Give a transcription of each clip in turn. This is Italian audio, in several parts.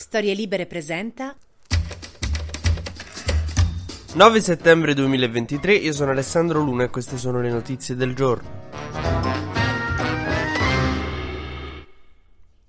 Storie Libere presenta 9 settembre 2023, io sono Alessandro Luna e queste sono le notizie del giorno.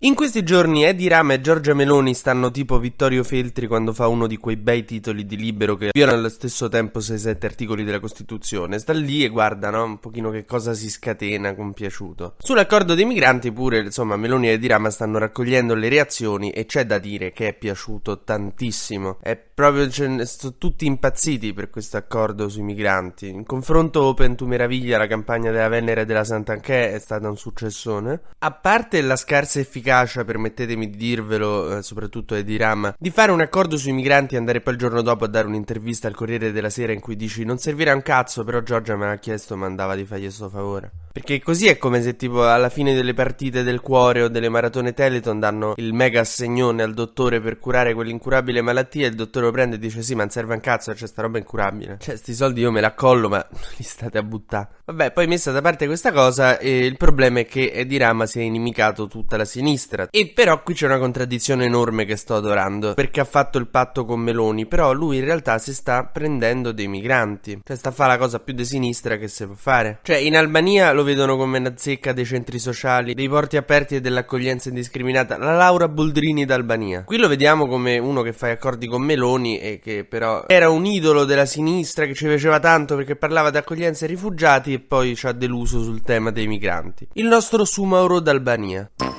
In questi giorni Edi Rama e Giorgia Meloni stanno tipo Vittorio Feltri quando fa uno di quei bei titoli di libero che violano allo stesso tempo 6-7 articoli della Costituzione. Sta lì e guarda, no? Un pochino che cosa si scatena compiaciuto. Sull'accordo dei migranti pure, insomma, Meloni e Edi Rama stanno raccogliendo le reazioni e c'è da dire che è piaciuto tantissimo. È proprio, cioè, sono tutti impazziti per questo accordo sui migranti. In confronto Open to Meraviglia, la campagna della Venere e della Sant'Anché è stata un successone. A parte la scarsa efficacia efficacia, permettetemi di dirvelo, eh, soprattutto Edi Ram, di fare un accordo sui migranti e andare poi il giorno dopo a dare un'intervista al Corriere della Sera in cui dici non servirà un cazzo, però Giorgia me l'ha chiesto, mandava di fargli questo favore. Perché così è come se tipo alla fine delle partite del cuore o delle maratone Teleton danno il mega assegnone al dottore per curare quell'incurabile malattia e il dottore lo prende e dice sì ma non serve un cazzo, c'è sta roba incurabile. Cioè sti soldi io me la collo ma li state a buttare. Vabbè poi messa da parte questa cosa eh, il problema è che Edi Rama si è inimicato tutta la sinistra. E però qui c'è una contraddizione enorme che sto adorando perché ha fatto il patto con Meloni però lui in realtà si sta prendendo dei migranti. Cioè sta a fare la cosa più di sinistra che si può fare. Cioè in Albania lo vedono come una zecca dei centri sociali, dei porti aperti e dell'accoglienza indiscriminata, la Laura Boldrini d'Albania. Qui lo vediamo come uno che fa accordi con Meloni e che però era un idolo della sinistra che ci piaceva tanto perché parlava di accoglienza ai rifugiati e poi ci ha deluso sul tema dei migranti. Il nostro Sumauro d'Albania.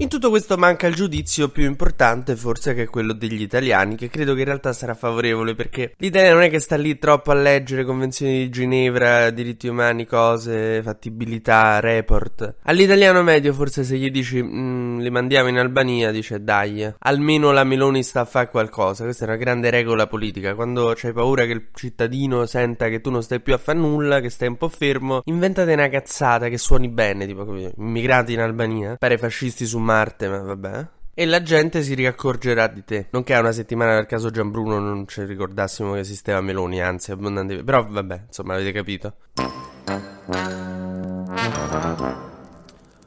In tutto questo manca il giudizio più importante forse che è quello degli italiani, che credo che in realtà sarà favorevole perché l'Italia non è che sta lì troppo a leggere convenzioni di Ginevra, diritti umani, cose, fattibilità, report. All'italiano medio forse se gli dici mm, li mandiamo in Albania dice dai, almeno la Meloni sta a fare qualcosa, questa è una grande regola politica, quando c'hai paura che il cittadino senta che tu non stai più a fare nulla, che stai un po' fermo, inventate una cazzata che suoni bene, tipo immigrati in Albania, pare fascisti su Marte, ma vabbè. E la gente si riaccorgerà di te. Non che a una settimana dal caso Gianbruno non ci ricordassimo che esisteva Meloni, anzi, abbondante. Però vabbè, insomma, avete capito.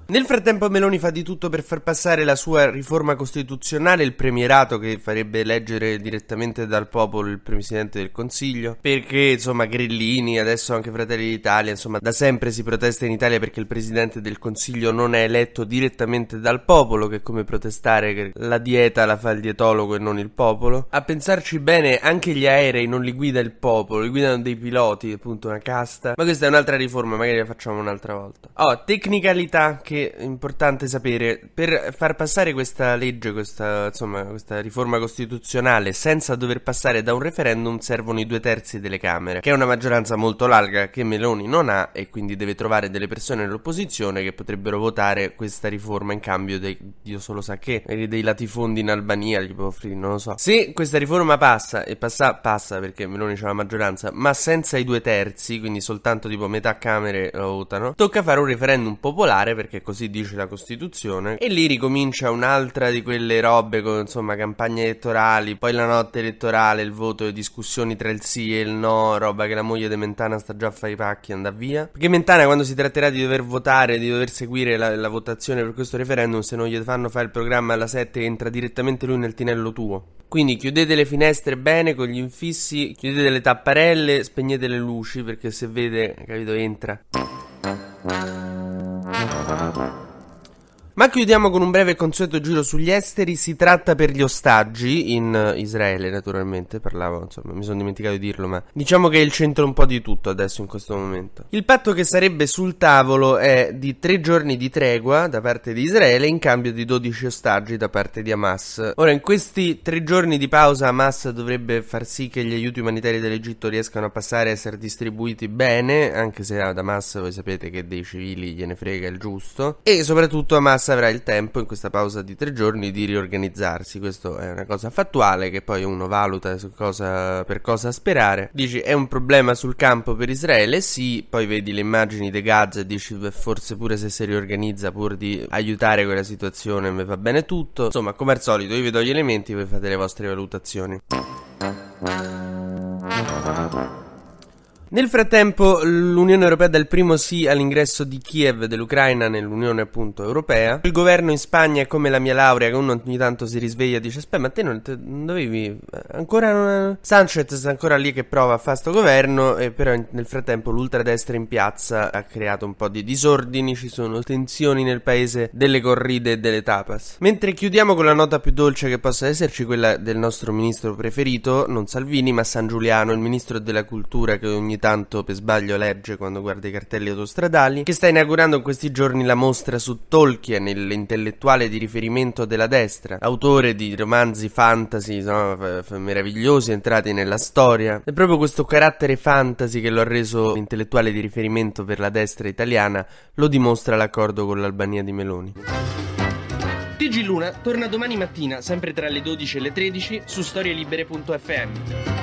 Nel frattempo Meloni fa di tutto per far passare la sua riforma costituzionale, il premierato che farebbe eleggere direttamente dal popolo il Presidente del Consiglio, perché insomma Grillini, adesso anche Fratelli d'Italia, insomma da sempre si protesta in Italia perché il Presidente del Consiglio non è eletto direttamente dal popolo, che è come protestare che la dieta la fa il dietologo e non il popolo. A pensarci bene, anche gli aerei non li guida il popolo, li guidano dei piloti, appunto una casta. Ma questa è un'altra riforma, magari la facciamo un'altra volta. Oh, tecnicalità che è importante sapere, per far passare questa legge, questa, insomma, questa riforma costituzionale senza dover passare da un referendum servono i due terzi delle Camere, che è una maggioranza molto larga che Meloni non ha e quindi deve trovare delle persone nell'opposizione che potrebbero votare questa riforma in cambio dei, Dio solo sa che, dei latifondi in Albania, gli può offrire, non lo so. Se questa riforma passa, e passa, passa perché Meloni c'ha la maggioranza, ma senza i due terzi, quindi soltanto tipo metà Camere lo votano, tocca fare un referendum popolare perché così dice la Costituzione. E lì ricomincia un'altra di quelle robe con insomma campagne elettorali, poi la notte elettorale, il voto e discussioni tra il sì e il no, roba che la moglie di Mentana sta già a fare i pacchi e andare via. Perché Mentana quando si tratterà di dover votare, di dover seguire la, la votazione per questo referendum, se non gli fanno fare il programma alla 7 entra direttamente lui nel tinello tuo. Quindi chiudete le finestre bene con gli infissi, chiudete le tapparelle, spegnete le luci perché se vede, capito, entra. Ma chiudiamo con un breve e consueto giro sugli esteri. Si tratta per gli ostaggi in Israele, naturalmente. Parlavo, insomma, mi sono dimenticato di dirlo, ma diciamo che è il centro un po' di tutto adesso in questo momento. Il patto che sarebbe sul tavolo è di tre giorni di tregua da parte di Israele in cambio di 12 ostaggi da parte di Hamas. Ora, in questi tre giorni di pausa, Hamas dovrebbe far sì che gli aiuti umanitari dell'Egitto riescano a passare a essere distribuiti bene, anche se ad Hamas voi sapete che dei civili gliene frega il giusto. E soprattutto Hamas Hamas avrà il tempo in questa pausa di tre giorni di riorganizzarsi. Questo è una cosa fattuale che poi uno valuta cosa, per cosa sperare. Dici è un problema sul campo per Israele? Sì, poi vedi le immagini di Gaza e dici beh, forse pure se si riorganizza pur di aiutare quella situazione mi va bene tutto. Insomma, come al solito, io vi do gli elementi e voi fate le vostre valutazioni. Nel frattempo l'Unione Europea dà il primo sì all'ingresso di Kiev dell'Ucraina nell'Unione appunto Europea. Il governo in Spagna è come la mia laurea che uno ogni tanto si risveglia e dice aspetta ma te non, te, non dovevi ancora non... Sanchez sta ancora lì che prova a fare sto governo e però nel frattempo l'ultradestra in piazza ha creato un po' di disordini, ci sono tensioni nel paese delle corride e delle tapas. Mentre chiudiamo con la nota più dolce che possa esserci, quella del nostro ministro preferito, non Salvini ma San Giuliano, il ministro della cultura che ogni tanto per sbaglio legge quando guarda i cartelli autostradali, che sta inaugurando in questi giorni la mostra su Tolkien, l'intellettuale di riferimento della destra, autore di romanzi fantasy no, f- f- meravigliosi entrati nella storia. È proprio questo carattere fantasy che lo ha reso l'intellettuale di riferimento per la destra italiana, lo dimostra l'accordo con l'Albania di Meloni. TG Luna torna domani mattina, sempre tra le 12 e le 13, su storielibere.fm.